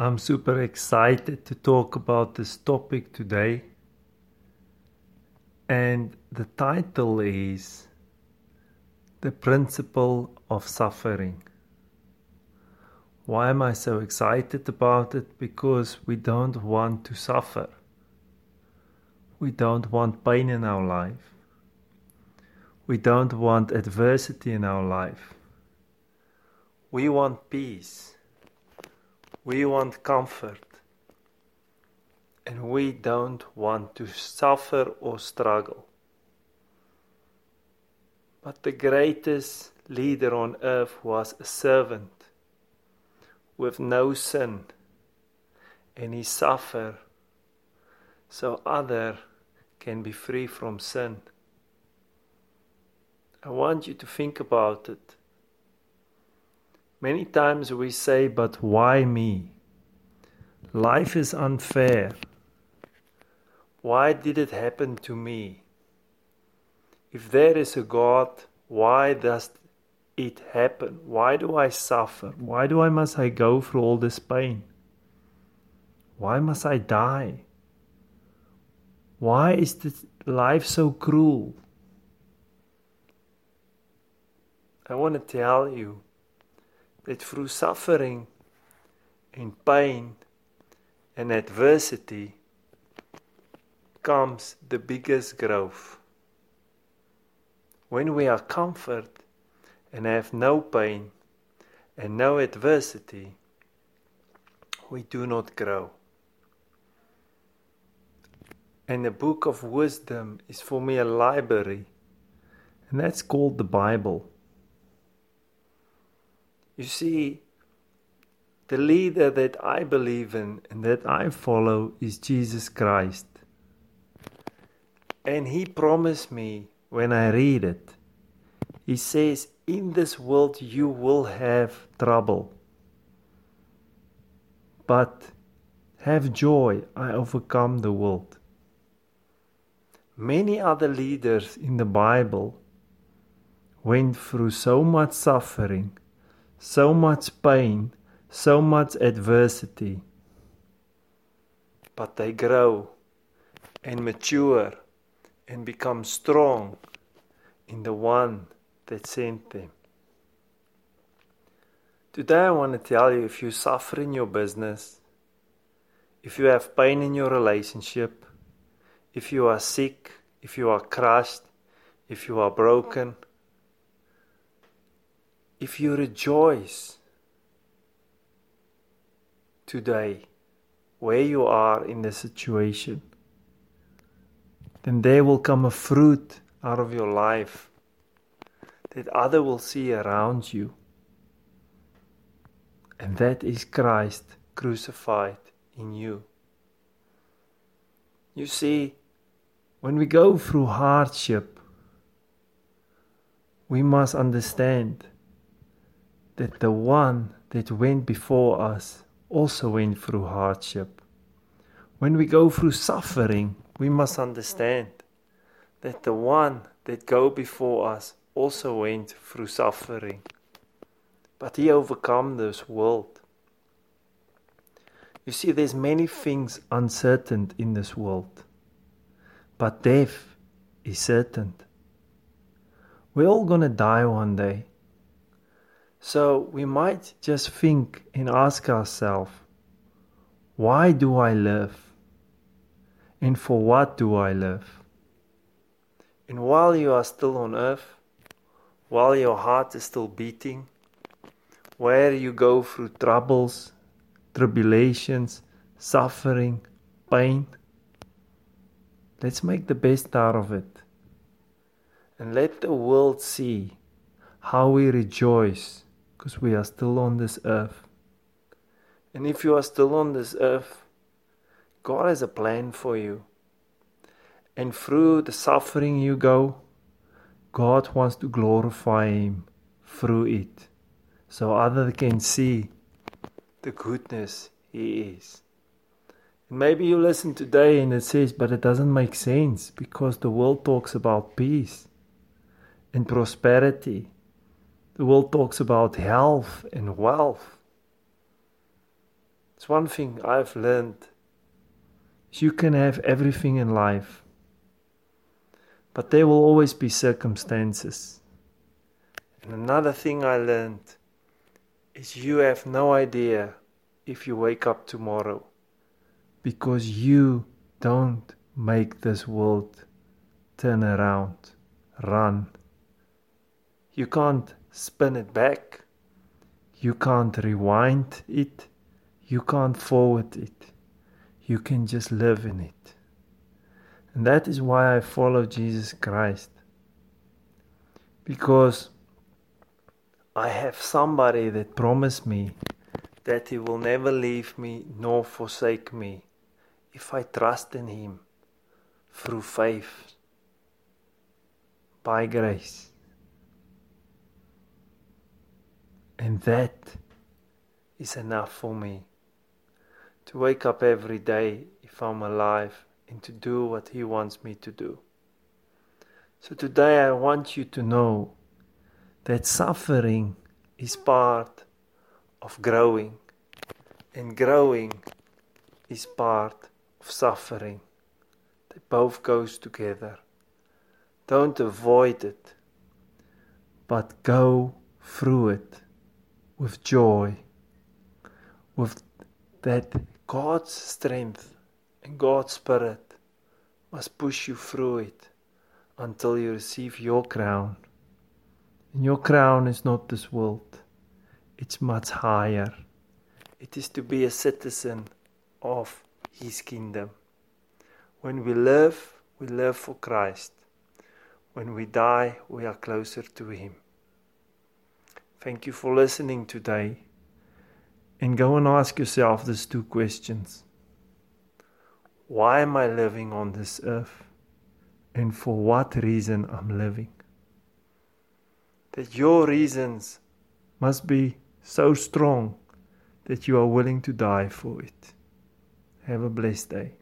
I'm super excited to talk about this topic today. And the title is The Principle of Suffering. Why am I so excited about it? Because we don't want to suffer. We don't want pain in our life. We don't want adversity in our life. We want peace. We want comfort. And we don't want to suffer or struggle. But the greatest leader on earth was a servant with no sin. And he suffered so other can be free from sin. I want you to think about it. Many times we say, but why me? Life is unfair. Why did it happen to me? If there is a God, why does it happen? Why do I suffer? Why do I must I go through all this pain? Why must I die? Why is this life so cruel? I want to tell you that through suffering and pain and adversity comes the biggest growth. When we are comfort and have no pain and no adversity, we do not grow. And the book of wisdom is for me a library, and that's called the Bible. You see, the leader that I believe in and that I follow is Jesus Christ. And He promised me when I read it, He says, In this world you will have trouble. But have joy, I overcome the world. Many other leaders in the Bible went through so much suffering so much pain, so much adversity. But they grow and mature and become strong in the one that sent them. Today, I want to tell you if you suffer in your business, if you have pain in your relationship, if you are sick, if you are crushed, if you are broken if you rejoice today where you are in the situation, then there will come a fruit out of your life that other will see around you. And that is Christ crucified in you. You see, when we go through hardship, we must understand that the one that went before us also went through hardship. When we go through suffering, we must understand that the one that go before us also went through suffering. But he overcome this world. You see, there's many things uncertain in this world, but death is certain. We're all gonna die one day. So we might just think and ask ourselves, why do I live? And for what do I live? And while you are still on earth, while your heart is still beating, where you go through troubles, tribulations, suffering, pain, let's make the best out of it. And let the world see how we rejoice because we are still on this earth. And if you are still on this earth, God has a plan for you. And through the suffering you go, God wants to glorify Him through it so others can see the goodness He is. And maybe you listen today and it says, but it doesn't make sense because the world talks about peace and prosperity the world talks about health and wealth. It's one thing I've learned. You can have everything in life, but there will always be circumstances. And another thing I learned is you have no idea if you wake up tomorrow because you don't make this world turn around, run. You can't spin it back. You can't rewind it. You can't forward it. You can just live in it. And that is why I follow Jesus Christ. Because I have somebody that promised me that he will never leave me nor forsake me if I trust in him through faith by grace. And that is enough for me to wake up every day if I'm alive and to do what He wants me to do. So today I want you to know that suffering is part of growing, and growing is part of suffering. They both goes together. Don't avoid it, but go through it with joy, with that God's strength and God's Spirit must push you through it until you receive your crown. And your crown is not this world, it's much higher. It is to be a citizen of His kingdom. When we live, we live for Christ. When we die, we are closer to Him. Thank you for listening today. And go and ask yourself these two questions Why am I living on this earth? And for what reason I'm living? That your reasons must be so strong that you are willing to die for it. Have a blessed day.